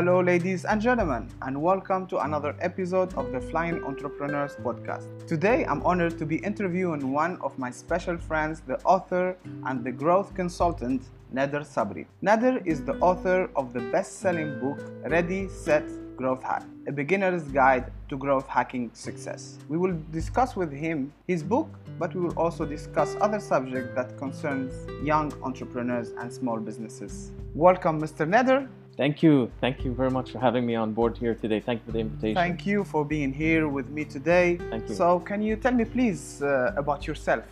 Hello, ladies and gentlemen, and welcome to another episode of the Flying Entrepreneurs podcast. Today, I'm honored to be interviewing one of my special friends, the author and the growth consultant, Nader Sabry. Nader is the author of the best selling book, Ready, Set, Growth Hack, a beginner's guide to growth hacking success. We will discuss with him his book, but we will also discuss other subjects that concerns young entrepreneurs and small businesses. Welcome, Mr. Nader. Thank you. Thank you very much for having me on board here today. Thank you for the invitation. Thank you for being here with me today. Thank you. So, can you tell me, please, uh, about yourself?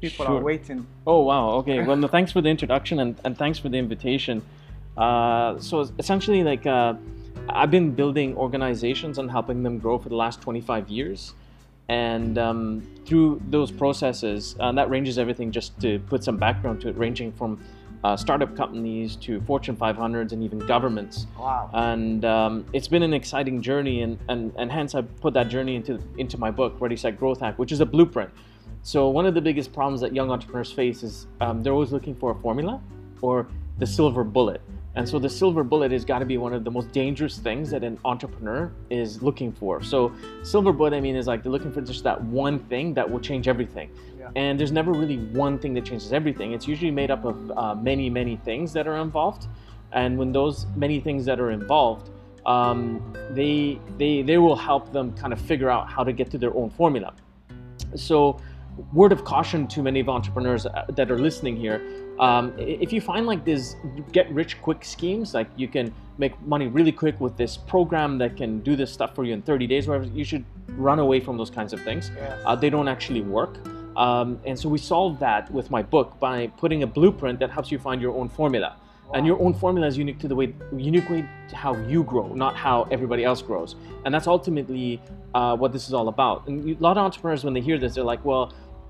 People are waiting. Oh, wow. Okay. Well, no, thanks for the introduction and, and thanks for the invitation. Uh, so, essentially, like, uh, I've been building organizations and helping them grow for the last 25 years. And um, through those processes, uh, that ranges everything, just to put some background to it, ranging from uh, startup companies to Fortune 500s and even governments. Wow. and um, it's been an exciting journey and, and, and hence i put that journey into, into my book ready set growth hack which is a blueprint so one of the biggest problems that young entrepreneurs face is um, they're always looking for a formula or the silver bullet and so the silver bullet has got to be one of the most dangerous things that an entrepreneur is looking for so silver bullet i mean is like they're looking for just that one thing that will change everything Yeah. and there's never really one thing that changes everything. It's usually made up of uh, many many things that are involved. And when those many things that are involved um, they they they will help them kind of figure out how to get to their own formula. So word of caution to many of entrepreneurs uh, that are listening here um, if you find like this get rich quick schemes like you can make money really quick with this program that can do this stuff for you in 30 days whatever you should run away from those kinds of things. Yes. uh, they don't actually work um, and so we solve that with my book by putting a blueprint that helps you find your own formula. And your own formula is unique to the way unique way to how you grow not how everybody else grows. And that's ultimately uh, what this is all about. And a lot of entrepreneurs when they hear this they're like well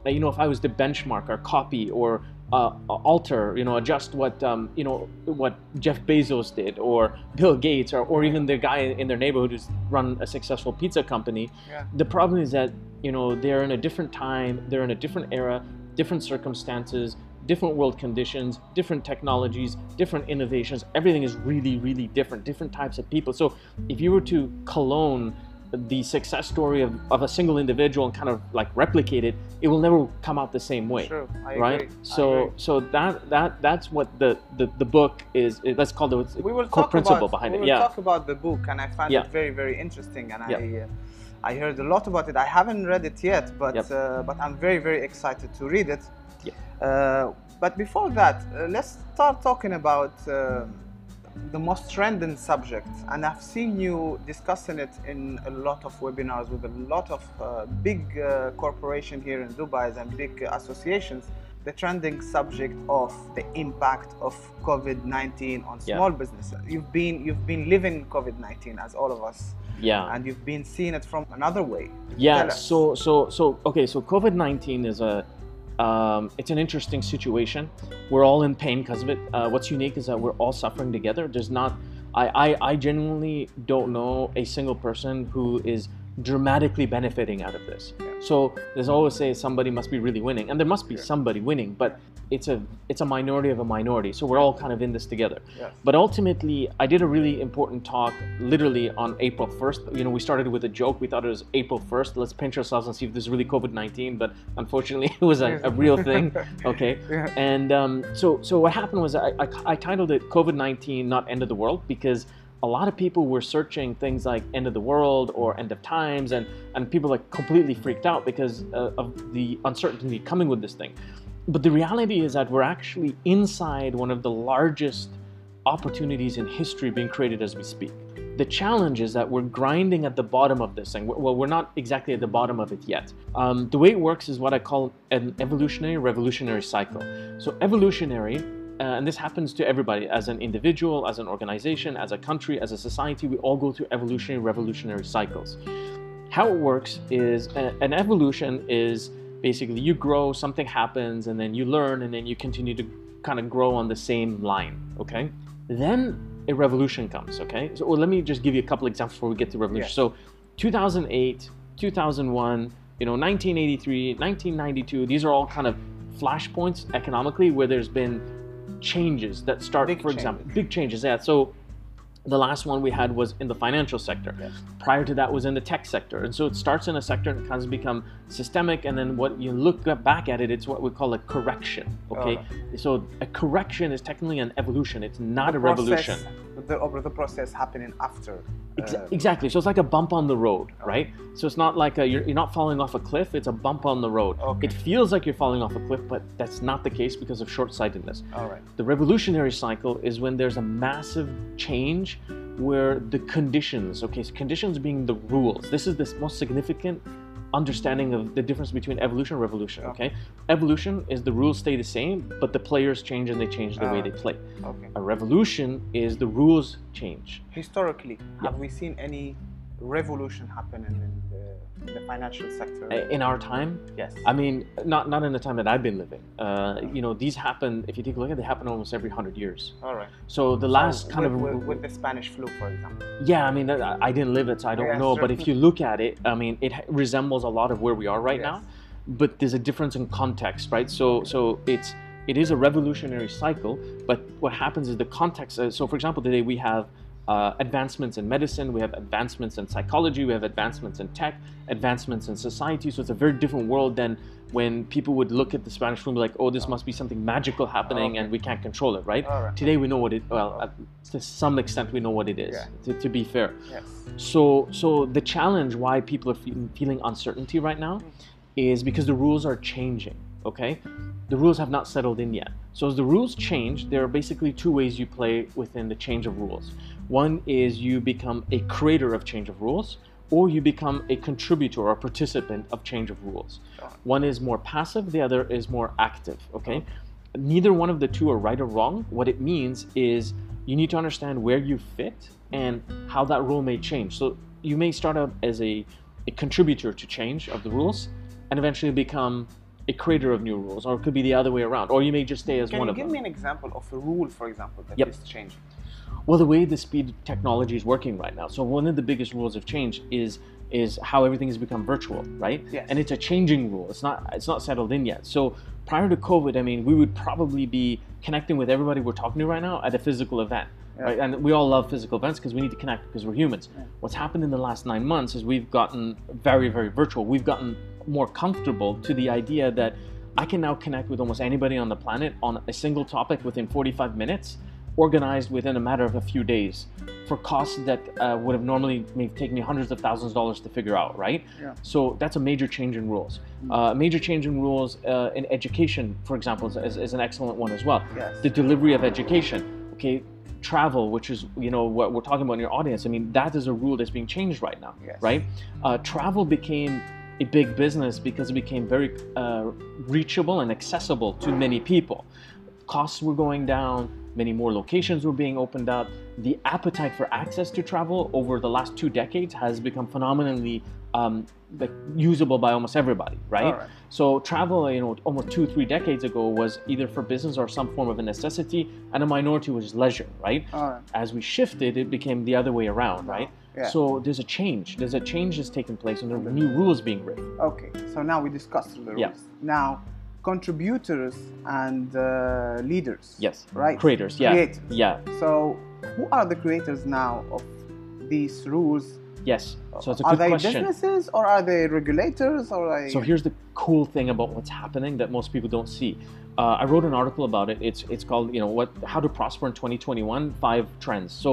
uh, you know if i was to benchmark or copy or uh, alter you know adjust what um, you know what jeff bezos did or bill gates or, or even the guy in their neighborhood who's run a successful pizza company Yeah. the problem is that you know they're in a different time they're in a different era different circumstances different world conditions different technologies different innovations everything is really really different different types of people so if you were to clone the success story of, of a single individual and kind of like replicate it it will never come out the same way True. I right agree. So so that that that's what the the, the book is let's call it we will core talk principle about, behind we it will yeah talk about the book, and I find Yeah. it very, very interesting. And Yeah. I, uh, I heard a lot about it. I haven't read it yet, but Yep. uh, but I'm very, very excited to read it. Yeah. Uh, but before that, uh, let's start talking about uh, the most trending subject. And I've seen you discussing it in a lot of webinars with a lot of uh, big uh, corporations here in Dubai and big uh, associations. The trending subject of the impact of COVID-19 on small businesses. You've been you've been living COVID-19 as all of us, yeah and you've been seeing it from another way. Yeah. So so so okay. So COVID nineteen is a um, it's an interesting situation. We're all in pain because of it. Uh, what's unique is that we're all suffering together. There's not. I, I I genuinely don't know a single person who is dramatically benefiting out of this. Yeah. So there's always say somebody must be really winning, and there must be Yeah. somebody winning, but it's a it's a minority of a minority. So we're all kind of in this together. Yes. But ultimately, I did a really important talk literally on April 1st. You know, we started with a joke. We thought it was April 1st. Let's pinch ourselves and see if this is really COVID 19. But unfortunately, it was a, a real thing. Okay. Yeah. And um, so, so what happened was I, I, I titled it COVID 19, not End of the World, because a lot of people were searching things like end of the world or end of times, and, and people like completely freaked out because uh, of the uncertainty coming with this thing. But the reality is that we're actually inside one of the largest opportunities in history being created as we speak. The challenge is that we're grinding at the bottom of this thing. Well, we're not exactly at the bottom of it yet. Um, the way it works is what I call an evolutionary revolutionary cycle. So, evolutionary, uh, and this happens to everybody as an individual, as an organization, as a country, as a society, we all go through evolutionary revolutionary cycles. How it works is a- an evolution is basically you grow, something happens, and then you learn, and then you continue to kind of grow on the same line. Okay. Then a revolution comes. Okay. So well, let me just give you a couple examples before we get to revolution. Yes. So 2008, 2001, you know, 1983, 1992. These are all kind of flashpoints economically where there's been changes that start, Big for example, big changes. Yeah. So The last one we had was in the financial sector. Yes. Prior to that was in the tech sector. And so it starts in a sector and kind of become systemic. And then what you look back at it, it's what we call a correction. Okay. So a correction is technically an evolution. It's not a revolution. The, the process happening after. Uh, exactly. So it's like a bump on the road, right? So it's not like a, you're, you're not falling off a cliff. It's a bump on the road. Okay. It feels like you're falling off a cliff, but that's not the case because of short-sightedness. all right. The revolutionary cycle is when there's a massive change where the conditions, okay, so conditions being the rules. This is the most significant understanding of the difference between evolution and revolution, okay? Evolution is the rules stay the same, but the players change and they change the way Ah. they play. Okay. A revolution is the rules change. Historically, Yeah. have we seen any revolution happening in in the financial sector? In our time, yes. I mean, not not in the time that I've been living. Uh, you know, these happen. If you take a look at, it, they happen almost every hundred years. all right. So the So last kind with, of with, with the Spanish flu, for example. Yeah, I mean, I I didn't live it, so I don't Yeah, know. But if you look at it, I mean, it resembles a lot of where we are right Yes. now. But there's a difference in context, right? So, so it's it is a revolutionary cycle. But what happens is the context. Uh, so, for example, today we have uh, advancements in medicine, we have advancements in psychology, we have advancements in tech, advancements in society. So it's a very different world than when people would look at the Spanish flu and be like, "Oh, this must be something magical happening, Okay. and we can't control it." Right? Right. Today we know what it. Well, to some extent, we know what it is. Yeah. To, to be fair. Yes. So, so the challenge why people are feeling, feeling uncertainty right now is because the rules are changing. Okay, the rules have not settled in yet. So as the rules change, there are basically two ways you play within the change of rules. One is you become a creator of change of rules, or you become a contributor or participant of change of rules. One is more passive, the other is more active. Okay, oh. neither one of the two are right or wrong. What it means is you need to understand where you fit and how that rule may change. So you may start out as a, a contributor to change of the rules and eventually become a creator of new rules, or it could be the other way around, or you may just stay as Can one you give me an example of a rule, for example, that is Yep. changing? Well, the way the speed technology is working right now. So one of the biggest rules of change is is how everything has become virtual, right? Yes. And it's a changing rule. It's not it's not settled in yet. So prior to COVID, I mean, we would probably be connecting with everybody we're talking to right now at a physical event. Yeah. Right? And we all love physical events because we need to connect because we're humans. What's happened in the last nine months is we've gotten very, very virtual. We've gotten more comfortable to the idea that I can now connect with almost anybody on the planet on a single topic within 45 minutes, organized within a matter of a few days, for costs that uh, would have normally maybe taken me hundreds of thousands of dollars to figure out, right? Yeah. So that's a major change in rules. Uh, a major change in rules uh, in education, for example, is, is, is an excellent one as well. Yes. The delivery of education, okay, travel, which is you know what we're talking about in your audience. I mean, that is a rule that's being changed right now, Yes. right? Uh, travel became a big business because it became very uh, reachable and accessible to many people. Costs were going down, many more locations were being opened up. The appetite for access to travel over the last two decades has become phenomenally um, like usable by almost everybody, right? Right. So travel, you know, almost two, three decades ago was either for business or some form of a necessity, and a minority was leisure, right? Right. As we shifted, it became the other way around, right? Yeah. So there's a change. There's a change that's taking place, and there are new rules being written. Okay, so now we discussed the rules. Yeah. Now, contributors and uh, leaders. Yes. Right. Creators. Yeah. Creators. Yeah. So, who are the creators now of these rules? Yes. So it's a good are they question. businesses or are they regulators or are they... So here's the cool thing about what's happening that most people don't see. Uh, I wrote an article about it. It's it's called you know what how to prosper in 2021 five trends. So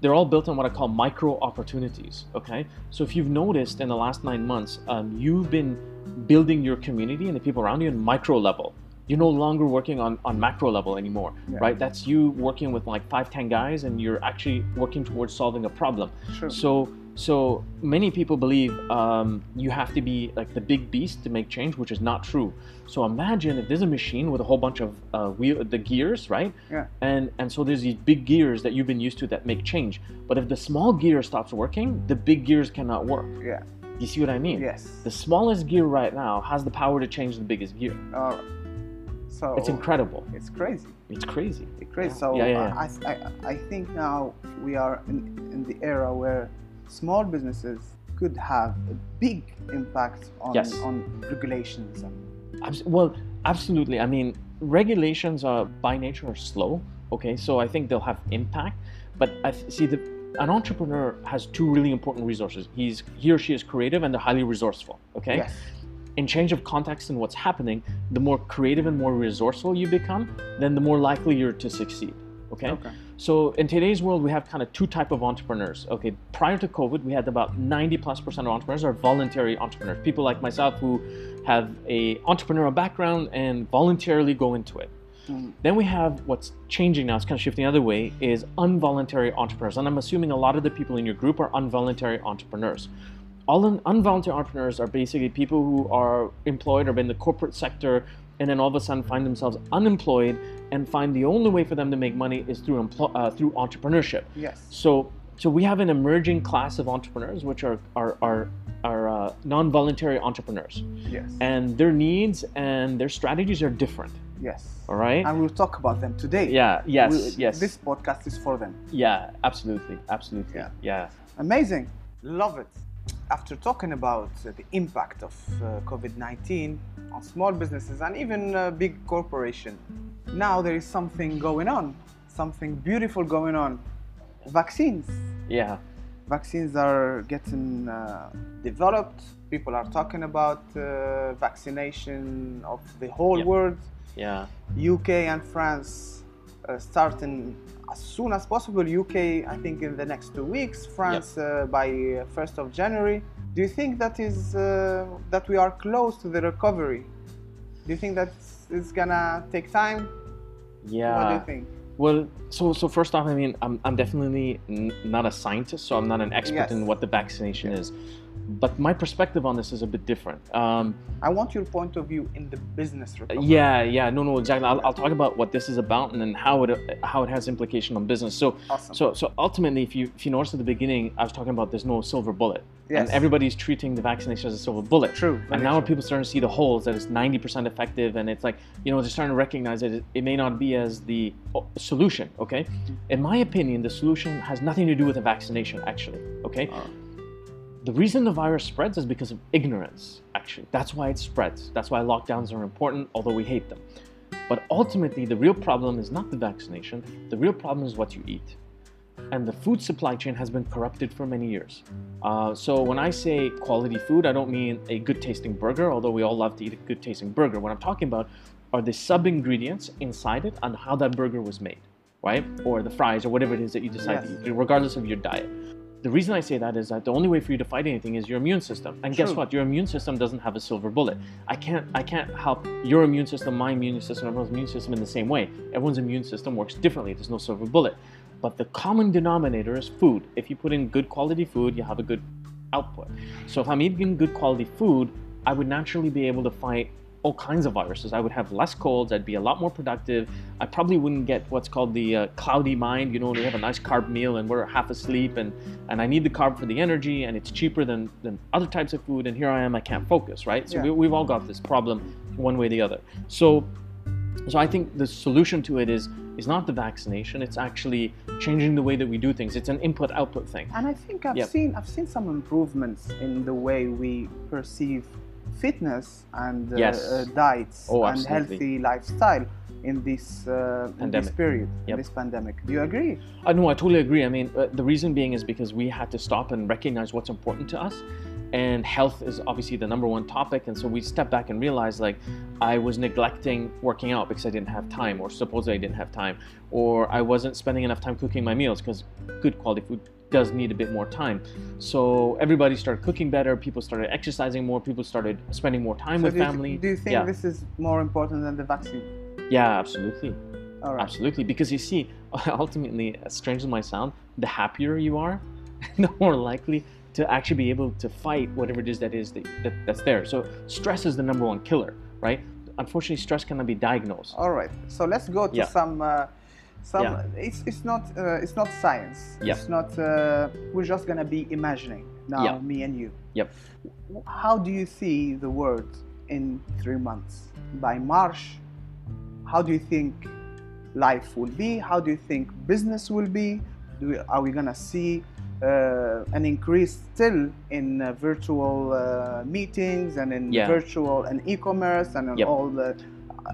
they're all built on what I call micro opportunities. Okay. So if you've noticed in the last nine months, um, you've been building your community and the people around you in micro level. You're no longer working on, on macro level anymore, Yeah. right? That's you working with like five, ten guys, and you're actually working towards solving a problem. Sure. So, so many people believe um, you have to be like the big beast to make change, which is not true. So imagine if there's a machine with a whole bunch of uh, wheel, the gears, right? Yeah. And and so there's these big gears that you've been used to that make change. But if the small gear stops working, the big gears cannot work. Yeah. You see what I mean? Yes. The smallest gear right now has the power to change the biggest gear. Right. So It's incredible. It's crazy. It's crazy. It's crazy. Yeah. So Yeah, yeah, I, I, I think now we are in, in the era where small businesses could have a big impact on, Yes. on regulations well, absolutely. I mean, regulations are by nature are slow, Okay, so I think they'll have impact. But I see the an entrepreneur has two really important resources. He's he or she is creative and they're highly resourceful. Okay. Yes. In change of context and what's happening, the more creative and more resourceful you become, then the more likely you're to succeed. Okay. Okay. So in today's world, we have kind of two type of entrepreneurs. Okay, prior to COVID, we had about 90 plus percent of entrepreneurs are voluntary entrepreneurs. People like myself who have a entrepreneurial background and voluntarily go into it. Mhm. Then we have what's changing now, it's kind of shifting the other way, is involuntary entrepreneurs. And I'm assuming a lot of the people in your group are involuntary entrepreneurs. All in, involuntary entrepreneurs are basically people who are employed or in the corporate sector and then all of a sudden find themselves unemployed and find the only way for them to make money is through empl- uh, through entrepreneurship. Yes. So so we have an emerging class of entrepreneurs which are are are, are uh, non-voluntary entrepreneurs Yes. and their needs and their strategies are different. yes. All right. And we'll talk about them today. yeah. Yes. We- yes. This podcast is for them. yeah. Absolutely. Absolutely. Yeah. Yeah. Amazing. Love it. After talking about uh, the impact of uh, COVID 19 on small businesses and even uh, big corporations, now there is something going on, something beautiful going on. Vaccines. Yeah. Vaccines are getting uh, developed. People are talking about uh, vaccination of the whole Yep. world. Yeah. UK and France uh, starting as soon as possible. UK, I think, in the next two weeks. France uh, by uh, first of January. Do you think that is uh, that we are close to the recovery? Do you think that it's gonna take time? Yeah. What do you think? Well, so so first off, I mean, I'm, I'm definitely n- not a scientist, so I'm not an expert Yes. in what the vaccination is. But my perspective on this is a bit different. Um, I want your point of view in the business recovery. yeah, yeah, no, no, exactly. I'll, I'll talk about what this is about and then how it how it has implication on business. So, Awesome. so so ultimately, if you if you notice at the beginning, I was talking about there's no silver bullet, Yes. and everybody's treating the vaccination as a silver bullet. True. And now people starting to see the holes that it's 90% effective, and it's like you know they're starting to recognize that it, it may not be as the oh, solution. Okay, in my opinion, the solution has nothing to do with the vaccination. Actually, okay, Uh. The reason the virus spreads is because of ignorance. Actually, that's why it spreads. That's why lockdowns are important, although we hate them. But ultimately, the real problem is not the vaccination. The real problem is what you eat. And the food supply chain has been corrupted for many years. Uh, so when I say quality food, I don't mean a good tasting burger, although we all love to eat a good tasting burger. What I'm talking about are the sub ingredients inside it and how that burger was made, right? Or the fries or whatever it is that you decide Yes. to eat, regardless of your diet. The reason I say that is that the only way for you to fight anything is your immune system. And guess what? Your immune system doesn't have a silver bullet. I can't I can't help your immune system, my immune system, everyone's immune system in the same way. Everyone's immune system works differently. There's no silver bullet. But the common denominator is food. If you put in good quality food, you have a good output. So if I'm eating good quality food, I would naturally be able to fight all kinds of viruses. I would have less colds. I'd be a lot more productive. I probably wouldn't get what's called the uh, cloudy mind. You know, we have a nice carb meal and we're half asleep, and and I need the carb for the energy, and it's cheaper than than other types of food. And here I am, I can't focus. Right. So Yeah. we, we've all got this problem, one way or the other. So so I think the solution to it is is not the vaccination. It's actually changing the way that we do things. It's an input output thing. And I think I've Yep. seen I've seen some improvements in the way we perceive fitness and uh, Yes. uh, diets Oh, and healthy lifestyle in this uh, in this period, in this pandemic. Do you agree? I know, I totally agree. I mean, uh, the reason being is because we had to stop and recognize what's important to us. And health is obviously the number one topic. And so we stepped back and realized like I was neglecting working out because I didn't have time, or supposedly I didn't have time, or I wasn't spending enough time cooking my meals because good quality food does need a bit more time. So everybody started cooking better, people started exercising more, people started spending more time So with do, you, family. do you think yeah. this is more important than the vaccine? yeah, absolutely. All right. Absolutely, because you see, ultimately, as strange as it might sound, the happier you are, the more likely to actually be able to fight whatever it is that is that, that, that's there. So stress is the number one killer, right? Unfortunately, stress cannot be diagnosed. All right. So let's go to Yeah. some. Uh, some. Yeah. It's it's not uh, it's not science. Yeah. It's not. Uh, we're just gonna be imagining now, Yeah. me and you. Yep. How do you see the world in three months? By March, how do you think life will be? How do you think business will be? Do we, are we gonna see uh, an increase still in uh, virtual uh, meetings and in Yeah. virtual and e-commerce and Yep. all the?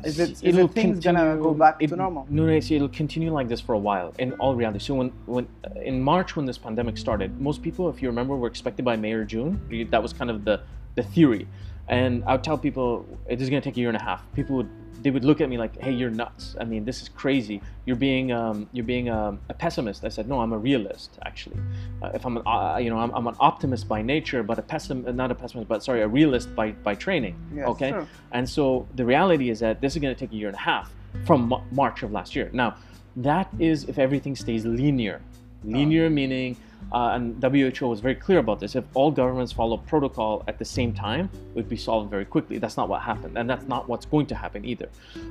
Is it, is It'll it things gonna go back it- to normal? No, no, it'll continue like this for a while. In all reality, so when when uh, in March when this pandemic started, most people, if you remember, were expected by May or June. That was kind of the the theory, and I would tell people it is going to take a year and a half. People would they would look at me like, "Hey, you're nuts. I mean, this is crazy. You're being um, you're being um, a pessimist." I said, "No, I'm a realist. Actually, uh, if I'm an, uh, you know I'm, I'm an optimist by nature, but a pessim not a pessimist, but sorry, a realist by by training. Yes, okay, sure. and so the reality is that this is going to take a year and a half from Ma- March of last year. Now, that is if everything stays linear. Linear meaning, uh, and WHO was very clear about this. If all governments follow protocol at the same time, it would be solved very quickly. That's not what happened, and that's not what's going to happen either.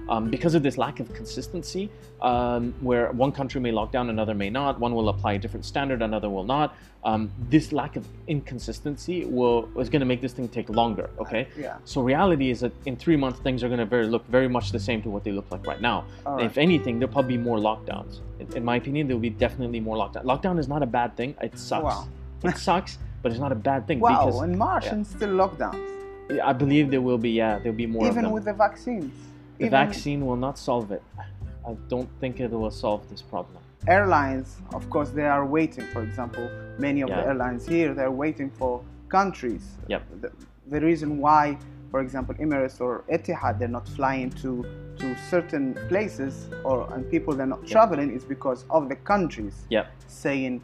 Um, because of this lack of consistency, um, where one country may lock down, another may not, one will apply a different standard, another will not. Um, this lack of inconsistency will is going to make this thing take longer. Okay. Yeah. So reality is that in three months things are going to very look very much the same to what they look like right now. Right. If anything, there'll probably be more lockdowns. In, in my opinion, there will be definitely more lockdown. Lockdown is not a bad thing. It sucks. Wow. it sucks, but it's not a bad thing Wow, because in March yeah. and still lockdowns, I believe there will be. Yeah, there'll be more even with the vaccines. the even vaccine will not solve it. I don't think it will solve this problem. airlines, of course, they are waiting. For example, many of the airlines here, they're waiting for countries. Yep. The, the reason why, for example, Emirates or Etihad, they're not flying to to certain places or and people they're not traveling is because of the countries Yep. saying.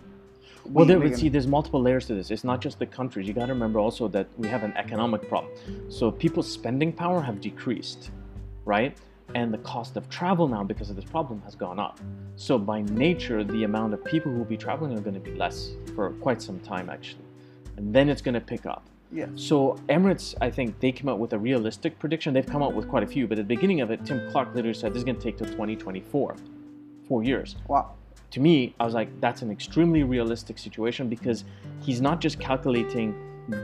Well, there, see, there's multiple layers to this. It's not just the countries. You got to remember also that we have an economic problem. So people's spending power have decreased, right? And the cost of travel now, because of this problem, has gone up. So by nature, the amount of people who will be traveling are going to be less for quite some time, actually, and then it's going to pick up. Yes. So Emirates, I think they came out with a realistic prediction. They've come out with quite a few, but at the beginning of it, Tim Clark literally said this is going to take till 2024, four years Wow. To me, I was like, that's an extremely realistic situation because he's not just calculating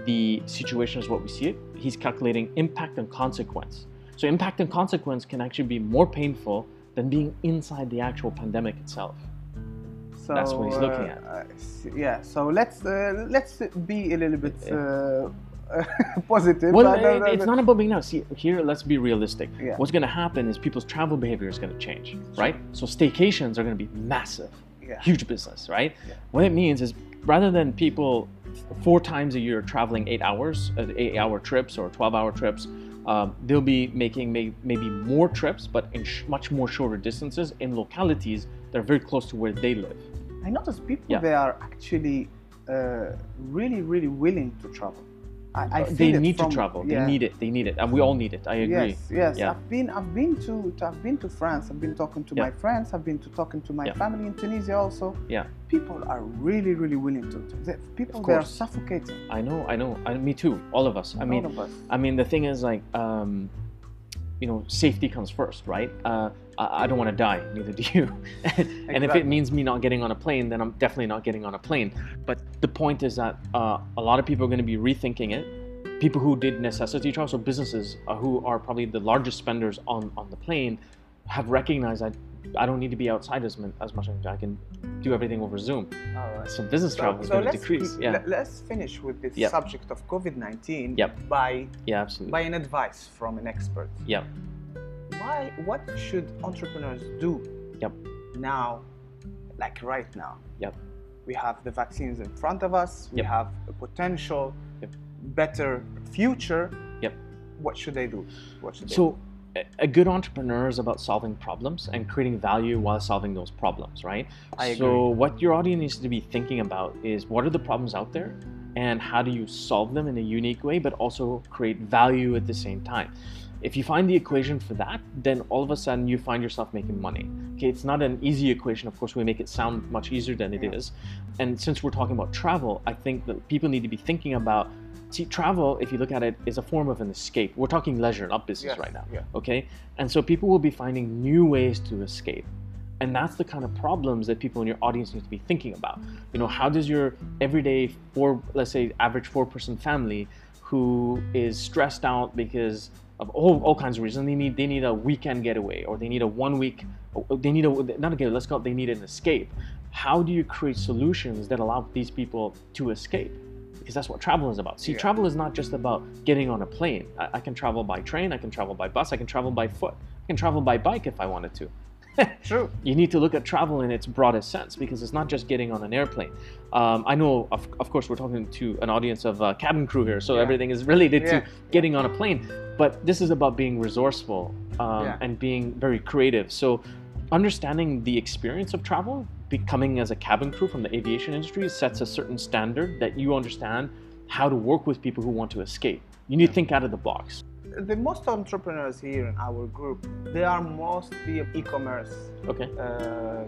the situation as what we see it, he's calculating impact and consequence. So, impact and consequence can actually be more painful than being inside the actual pandemic itself. So That's what he's looking at. uh, yeah. So let's uh, let's be a little bit uh, positive. Well, but, uh, it- it's not about being now. See, here, let's be realistic. Yeah. What's going to happen is people's travel behavior is going to change, right? So, staycations are going to be massive. Yeah. huge business, right? Yeah. What it means is rather than people four times a year traveling eight hours, uh, eight hour trips or 12 hour trips, um, they'll be making may, maybe more trips, but in sh- much more shorter distances in localities that are very close to where they live. I notice people they are actually uh, really really willing to travel. I, I feel they need from- to travel. yeah. They need it. They need it, and we all need it. I agree. Yes, yes. Yeah. I've been, I've been to, to, I've been to France. I've been talking to Yeah. my friends. I've been to talking to my family in Tunisia also. Yeah. People are really, really willing to. to the, people they are suffocating. I know. I know. I, me too. All of us. I mean, all of us. I mean, the thing is, like, um, you know, safety comes first, right? Uh, I, I don't want to die, neither do you. and if it means me not getting on a plane, then I'm definitely not getting on a plane. But the point is that uh, a lot of people are going to be rethinking it. People who did necessity travel, so businesses uh, who are probably the largest spenders on, on the plane, have recognized that I don't need to be outside as, as much as I can do everything over Zoom. Right. So business travel is going to decrease. Yeah, let- let's finish with this Yep. subject of COVID nineteen Yep. by yeah, absolutely. by an advice from an expert. Yeah. Why? What should entrepreneurs do? Yep. Now, like right now. Yep. We have the vaccines in front of us. We Yep. have a potential Yep. better future. Yep. What should they do? What should they So, a- a good entrepreneur is about solving problems and creating value while solving those problems, right? I So, what your audience needs to be thinking about is what are the problems out there and how do you solve them in a unique way, but also create value at the same time. If you find the equation for that, then all of a sudden you find yourself making money. Okay, it's not an easy equation. Of course, we make it sound much easier than it is. And since we're talking about travel, I think that people need to be thinking about see, travel, if you look at it, is a form of an escape. We're talking leisure, not business Yes, right now yeah. okay and so people will be finding new ways to escape and that's the kind of problems that people in your audience need to be thinking about you know how does your everyday four let's say average four person family who is stressed out because of all, all kinds of reasons they need they need a weekend getaway or they need a one week they need a not a getaway let's call it they need an escape how do you create solutions that allow these people to escape because that's what travel is about. See, Yeah. travel is not just about getting on a plane. I, I can travel by train, I can travel by bus, I can travel by foot. I can travel by bike if I wanted to. True. You need to look at travel in its broadest sense because it's not just getting on an airplane. Um, I know, of, of course, we're talking to an audience of uh, cabin crew here, so Yeah. everything is related Yeah. to getting on a plane. But this is about being resourceful um, Yeah. and being very creative. So, understanding the experience of travel, becoming as a cabin crew from the aviation industry, sets a certain standard that you understand how to work with people who want to escape. You need to think out of the box. The most entrepreneurs here in our group, they are mostly e-commerce, Okay. uh,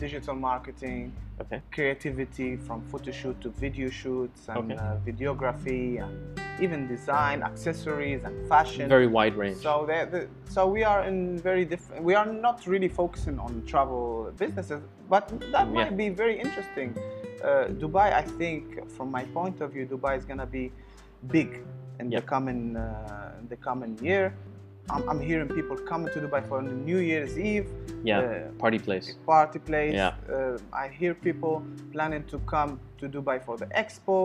digital marketing, Okay. creativity from photo shoot to video shoots and Okay. uh, videography and even design, accessories and fashion. Very wide range. So the, so we are in very different. We are not really focusing on travel businesses, but that might be very interesting. Uh, Dubai, I think, from my point of view, Dubai is gonna be big in Yep. the coming uh, in the coming year. I'm, I'm hearing people coming to Dubai for New Year's Eve. yeah. uh, Party place. party place. Yeah. Uh, I hear people planning to come to Dubai for the expo.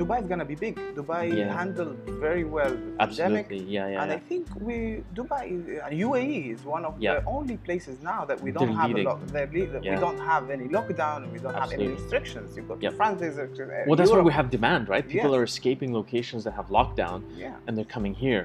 Dubai is gonna be big. Dubai Yeah. handled very well the pandemic. Absolutely. Yeah. Yeah. And yeah. I think we Dubai, uh, UAE is one of Yeah. the only places now that we They're don't have a lot. They're lead- Yeah. We don't have any lockdown and we don't have any restrictions. You go to. France, there's uh, Well, that's why we have demand, right? People are escaping locations that have lockdown and they're coming here.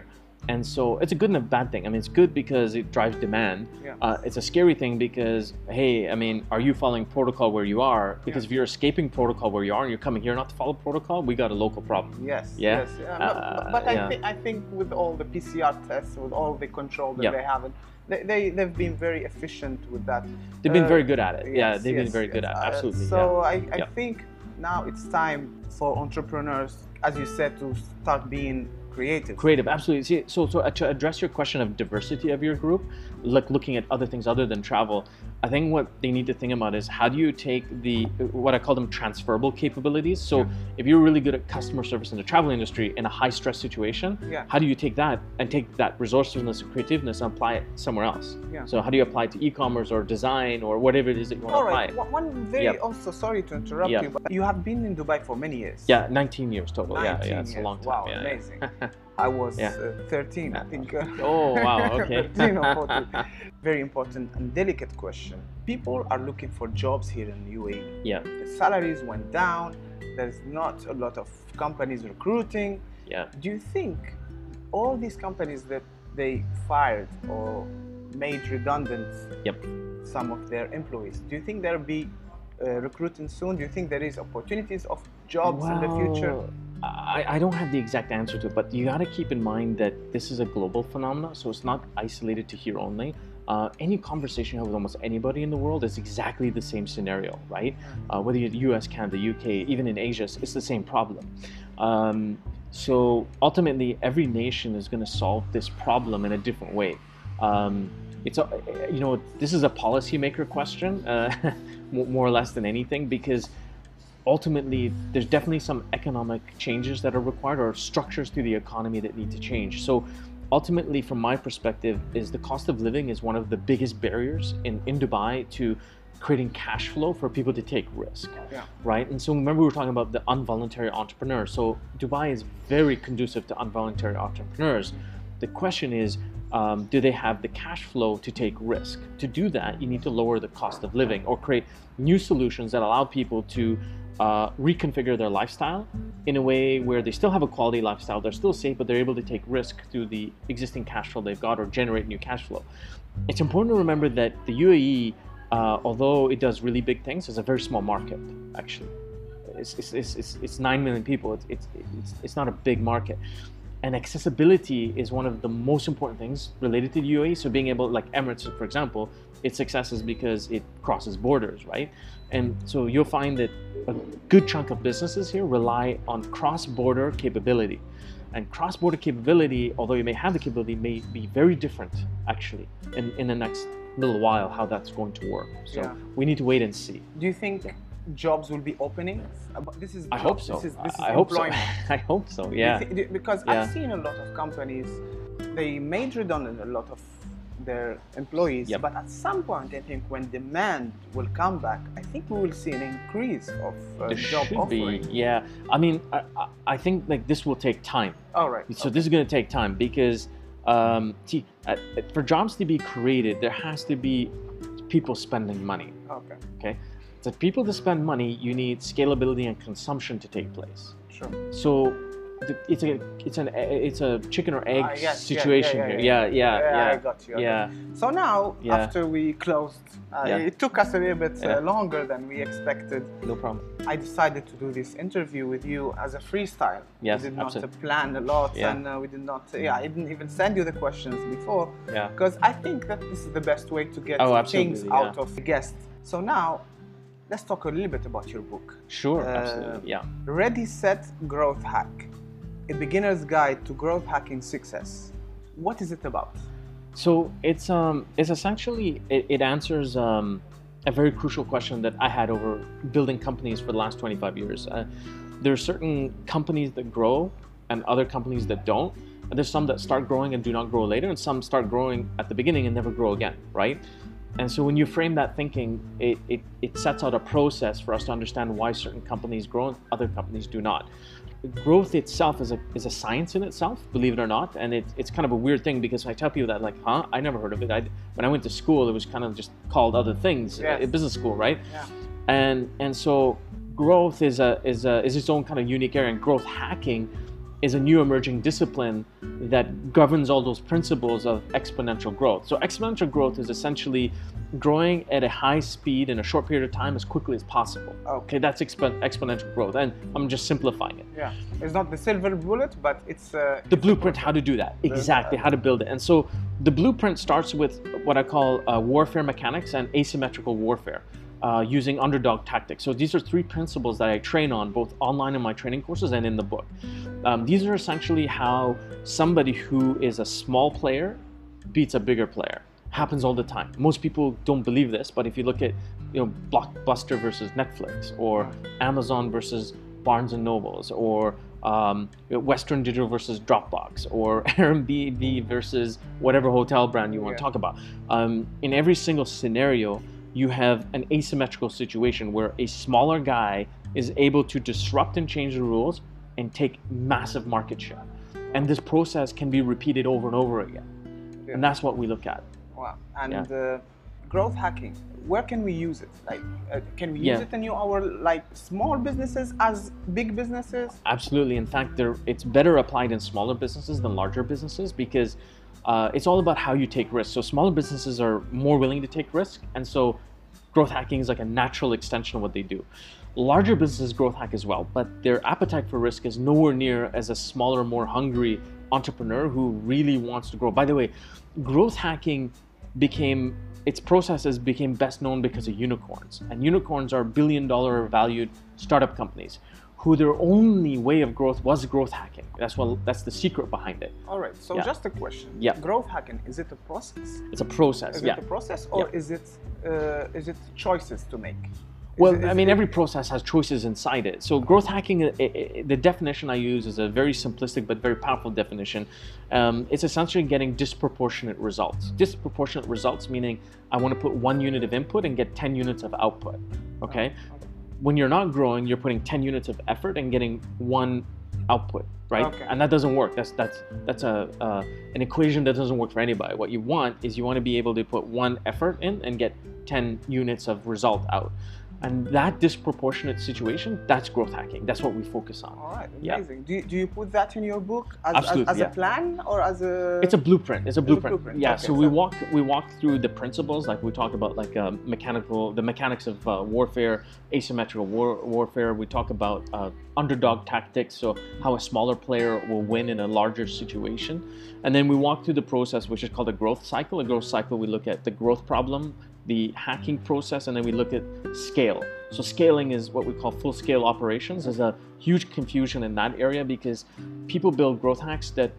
And so it's a good and a bad thing. I mean, it's good because it drives demand. Yeah. Uh, it's a scary thing because, hey, I mean, are you following protocol where you are? Because Yeah. if you're escaping protocol where you are and you're coming here not to follow protocol, we got a local problem. yes, Yeah. yes. Yeah. Uh, but but I, thi- I think with all the PCR tests, with all the control that they have, they, they, they've been very efficient with that. They've been Uh, very good at it. yeah, they've been yes, very good at it. Uh, Absolutely. So. I, I think now it's time for entrepreneurs, as you said, to start being creative. Creative, absolutely. So, so uh, to address your question of diversity of your group, like looking at other things other than travel, I think what they need to think about is how do you take the what I call them transferable capabilities. So, Yeah. if you're really good at customer service in the travel industry in a high stress situation, Yeah. how do you take that and take that resourcefulness and creativeness and apply it somewhere else? Yeah. So, how do you apply it to e-commerce or design or whatever it is that you want All to apply it? One very Yep. also sorry to interrupt Yep. you, but you have been in Dubai for many years. Yeah, 19 years total. Yeah, 19 yeah, it's a long time. Wow, yeah, yeah. amazing. I was Yeah. uh, 13, I think. Oh, wow, okay. 13 or 14. Very important and delicate question. People are looking for jobs here in UAE. Yeah, The salaries went down. There's not a lot of companies recruiting. yeah. Do you think all these companies that they fired or made redundant Yep. some of their employees, do you think there'll be uh, recruiting soon? Do you think there is opportunities of jobs in the future? I, I don't have the exact answer to it, but you got to keep in mind that this is a global phenomenon, so it's not isolated to here only. Uh, any conversation you have with almost anybody in the world is exactly the same scenario, right? Uh, whether you're the US, Canada, UK, even in Asia, it's it's the same problem. Um, so ultimately, every nation is going to solve this problem in a different way. Um, it's a, you know this is a policymaker question uh, more or less than anything because ultimately there's definitely some economic changes that are required or structures to the economy that need to change. So ultimately from my perspective is the cost of living is one of the biggest barriers in, in dubai to creating cash flow for people to take risk Yeah. right? And so remember we were talking about the involuntary entrepreneur so dubai is very conducive to involuntary entrepreneurs. The question is um, do they have the cash flow to take risk? To do that you need to lower the cost of living or create new solutions that allow people to uh, reconfigure their lifestyle in a way where they still have a quality lifestyle they're still safe but they're able to take risk through the existing cash flow they've got or generate new cash flow it's important to remember that the uae uh, although it does really big things is a very small market actually it's, it's, it's, it's, it's 9 million people it's, it's, it's, it's not a big market and accessibility is one of the most important things related to the UAE. So being able, like Emirates, for example, its success is because it crosses borders, right? And so you'll find that a good chunk of businesses here rely on cross-border capability. And cross-border capability, although you may have the capability, may be very different actually in, in the next little while how that's going to work. So Yeah. we need to wait and see. Do you think jobs will be opening? This is I hope so. This is, this is I hope so. I hope so. Yeah. thi- do- because Yeah. I've seen a lot of companies, they made redundant a lot of their employees, Yep. but at some point, I think when demand will come back, I think we will see an increase of uh, There job should offering. be. Yeah. I mean, I, I- think like this will take time. All right. So this is going to take time because Um, see, uh, for jobs to be created, there has to be people spending money. Okay. Okay, so people to spend money, you need scalability and consumption to take place. Sure. So it's a it's an it's a chicken or egg Ah, yes, yeah, situation yeah, here. yeah, Yeah, yeah, yeah. I got you. Yeah. So now, Yeah. after we closed, uh, Yeah. it took us a little bit Yeah. uh, longer than we expected. No problem. I decided to do this interview with you as a freestyle. Yes, we did not uh, absolutely. plan a lot, Yeah. and uh, we did not. Yeah, I didn't even send you the questions before Yeah. because I think that this is the best way to get Oh, things out of the guest. So now, let's talk a little bit about your book. Sure. Uh, absolutely. Yeah. Ready, Set, Growth Hack. A beginner's guide to growth hacking success. What is it about? So it's um it's essentially it, it answers um, a very crucial question that I had over building companies for the last 25 years. Uh, there are certain companies that grow and other companies that don't. And there's some that start growing and do not grow later, and some start growing at the beginning and never grow again, right? And so when you frame that thinking, it, it, it sets out a process for us to understand why certain companies grow and other companies do not. Growth itself is a, is a science in itself, believe it or not. And it, it's kind of a weird thing because I tell people that, like, huh? I never heard of it. I, when I went to school, it was kind of just called other things, Yes. uh, business school, right? Yeah. And, and so growth is, a, is, a, is its own kind of unique area. And growth hacking is a new emerging discipline that governs all those principles of exponential growth. So exponential growth is essentially growing at a high speed in a short period of time as quickly as possible. Okay. Okay, that's expo- exponential growth, and I'm just simplifying it. Yeah. It's not the silver bullet, but it's uh, The blueprint, how to do that, exactly, how to build it. And so the blueprint starts with what I call uh, warfare mechanics and asymmetrical warfare. Uh, using underdog tactics. So these are three principles that I train on both online in my training courses and in the book. Um, these are essentially how somebody who is a small player beats a bigger player. Happens all the time. Most people don't believe this, but if you look at you know Blockbuster versus Netflix, or Amazon versus Barnes and Nobles, or um, Western Digital versus Dropbox, or Airbnb versus whatever hotel brand you want Yeah. to talk about. Um, in every single scenario, you have an asymmetrical situation where a smaller guy is able to disrupt and change the rules and take massive market share. And this process can be repeated over and over again. Yeah. And that's what we look at. Wow. And Yeah. uh, growth hacking, where can we use it? Like, uh, can we use Yeah. it in our like small businesses as big businesses? Absolutely. In fact, it's better applied in smaller businesses than larger businesses because uh, it's all about how you take risks. So smaller businesses are more willing to take risk, and so growth hacking is like a natural extension of what they do. Larger businesses growth hack as well, but their appetite for risk is nowhere near as a smaller, more hungry entrepreneur who really wants to grow. By the way, growth hacking became its processes became best known because of unicorns. And unicorns are billion dollar valued startup companies who their only way of growth was growth hacking. That's what that's the secret behind it. All right. So Yeah. just a question. Yeah. Growth hacking is it a process? It's a process. Is yeah. it a process or Yeah. is it uh, is it choices to make? Is Well, it- I mean, it- every process has choices inside it. So, growth hacking, i- i- the definition I use is a very simplistic but very powerful definition. Um, it's essentially getting disproportionate results. Disproportionate results meaning I want to put one unit of input and get 10 units of output. Okay? When you're not growing, you're putting 10 units of effort and getting one output, right? Okay. And that doesn't work. That's that's that's a uh, an equation that doesn't work for anybody. What you want is you want to be able to put one effort in and get 10 units of result out. And that disproportionate situation, that's growth hacking. That's what we focus on. All right. Yeah. Amazing. Do, you, do you put that in your book as, as, as yeah. a plan or as a? It's a blueprint. It's a blueprint. blueprint, Yeah. okay, so we walk we walk through the principles, like we talk about, like uh, mechanical, the mechanics of uh, warfare, asymmetrical war, warfare. We talk about uh, underdog tactics, so how a smaller player will win in a larger situation, and then we walk through the process, which is called a growth cycle. A growth cycle, we look at the growth problem, the hacking process, and then we look at scale. So scaling is what we call full scale operations. There's a huge confusion in that area because people build growth hacks that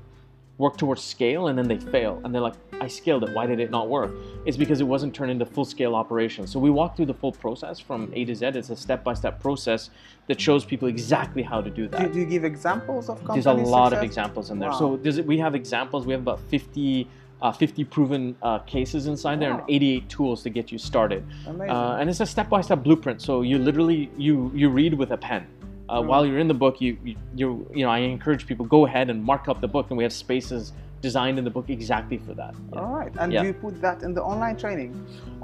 work towards scale and then they fail and they're like i scaled it why did it not work it's because it wasn't turned into full scale operation so we walk through the full process from a to z it's a step by step process that shows people exactly how to do that do you give examples of companies? there's a lot of examples in there Wow. so we have examples we have about 50 uh, 50 proven uh, cases inside there and 88 tools to get you started. Uh, and it's a step-by-step blueprint so you literally you you read with a pen. Uh, while you're in the book you, you you you know i encourage people go ahead and mark up the book and we have spaces designed in the book exactly for that. Yeah. All right. And Yeah. do you put that in the online training?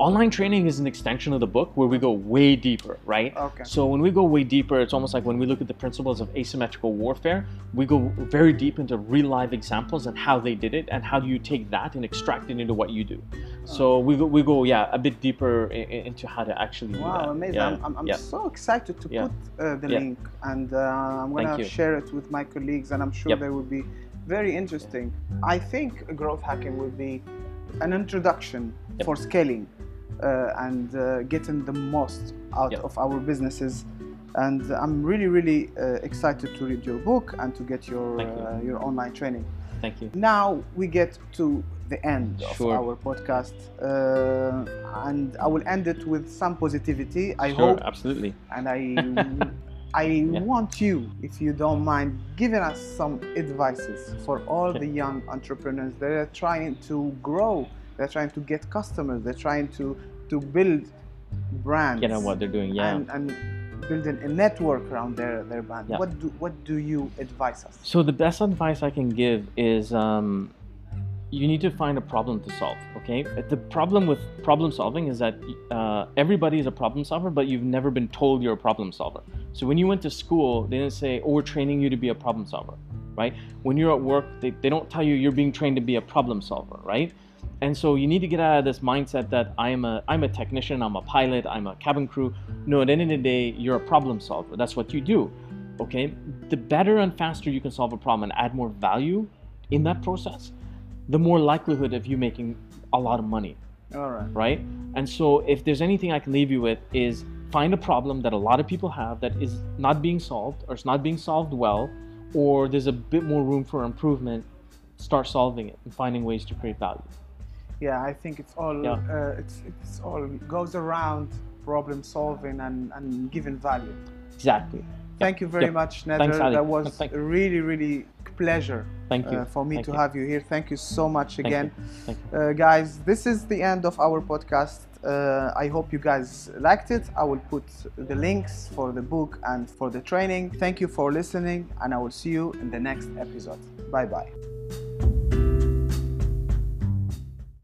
Online training is an extension of the book where we go way deeper, right? Okay. So when we go way deeper, it's almost like when we look at the principles of asymmetrical warfare, we go very deep into real life examples and how they did it and how do you take that and extract it into what you do. So we go, we go yeah, a bit deeper into how to actually do that. Wow, amazing. Yeah. I'm, I'm, I'm yeah. so excited to put uh, the link and uh, I'm going to share it with my colleagues and I'm sure Yep. they will be very interesting. I think growth hacking will be an introduction Yep. for scaling uh, and uh, getting the most out Yep. of our businesses. And I'm really, really uh, excited to read your book and to get your you. uh, your online training. Thank you. Now we get to the end of our podcast, uh, and I will end it with some positivity. I sure, hope, absolutely. and I, I want you, if you don't mind, giving us some advices for all the young entrepreneurs that are trying to grow, they're trying to get customers, they're trying to to build brands, You know what they're doing, yeah. and, and building a network around their their brand. Yeah. What do what do you advise us? So the best advice I can give is um, you need to find a problem to solve. Okay, the problem with problem solving is that uh, everybody is a problem solver, but you've never been told you're a problem solver. So when you went to school, they didn't say, "Oh, we're training you to be a problem solver," right? When you're at work, they, they don't tell you you're being trained to be a problem solver, right? And so you need to get out of this mindset that I'm a I'm a technician, I'm a pilot, I'm a cabin crew. No, at the end of the day, you're a problem solver. That's what you do. Okay, the better and faster you can solve a problem and add more value in that process, the more likelihood of you making a lot of money, All right. right? And so if there's anything I can leave you with is find a problem that a lot of people have that is not being solved or it's not being solved well, or there's a bit more room for improvement. Start solving it and finding ways to create value. Yeah, I think it's all Yeah. uh, it's it's all goes around problem solving and, and giving value. Exactly. Thank you very Yep. much, Nader. Thanks, That was Thank- a really, really pleasure Thank you. uh, for me Thank to you. have you here. Thank you so much Thank again. you. Thank you. Uh, guys, this is the end of our podcast. Uh, I hope you guys liked it. I will put the links for the book and for the training. Thank you for listening, and I will see you in the next episode. Bye bye.